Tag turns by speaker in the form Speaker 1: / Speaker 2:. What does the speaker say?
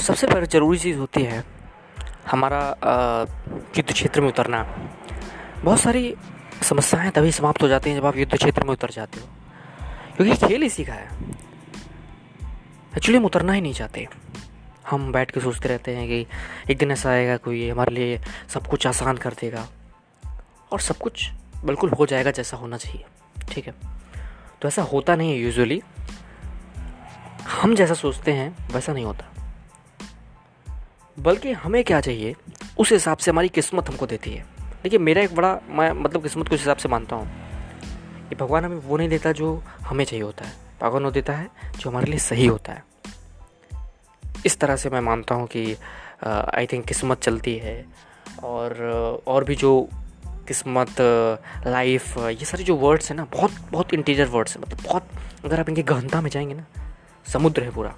Speaker 1: सबसे पहले ज़रूरी चीज़ होती है हमारा युद्ध क्षेत्र में उतरना। बहुत सारी समस्याएँ तभी समाप्त हो जाती हैं जब आप युद्ध क्षेत्र में उतर जाते हो। क्योंकि खेल इसी का है। एक्चुअली हम उतरना ही नहीं चाहते। हम बैठ के सोचते रहते हैं कि एक दिन ऐसा आएगा, कोई हमारे लिए सब कुछ आसान कर देगा। और सब कुछ बिल्कुल हो जाएगा जैसा होना चाहिए। ठीक है? तो ऐसा होता नहीं है यूजुअली। हम जैसा सोचते हैं, वैसा नहीं होता। बल्कि हमें क्या चाहिए? उस हिसाब से हमारी किस्मत हमको देती है। देखिए, मेरा एक बड़ा, मैं मतलब किस्मत को उस हिसाब से मानता हूँ कि भगवान हमें वो नहीं देता जो हमें चाहिए होता है। भगवान वो देता है जो हमारे लिए सही होता है। इस तरह से मैं मानता हूँ कि आई थिंक किस्मत चलती है और और भी जो किस्मत लाइफ ये सारे जो वर्ड्स हैं ना, बहुत बहुत इंटीरियर वर्ड्स हैं। मतलब बहुत, अगर आप इनकी गहनता में जाएँगे ना, समुद्र है पूरा।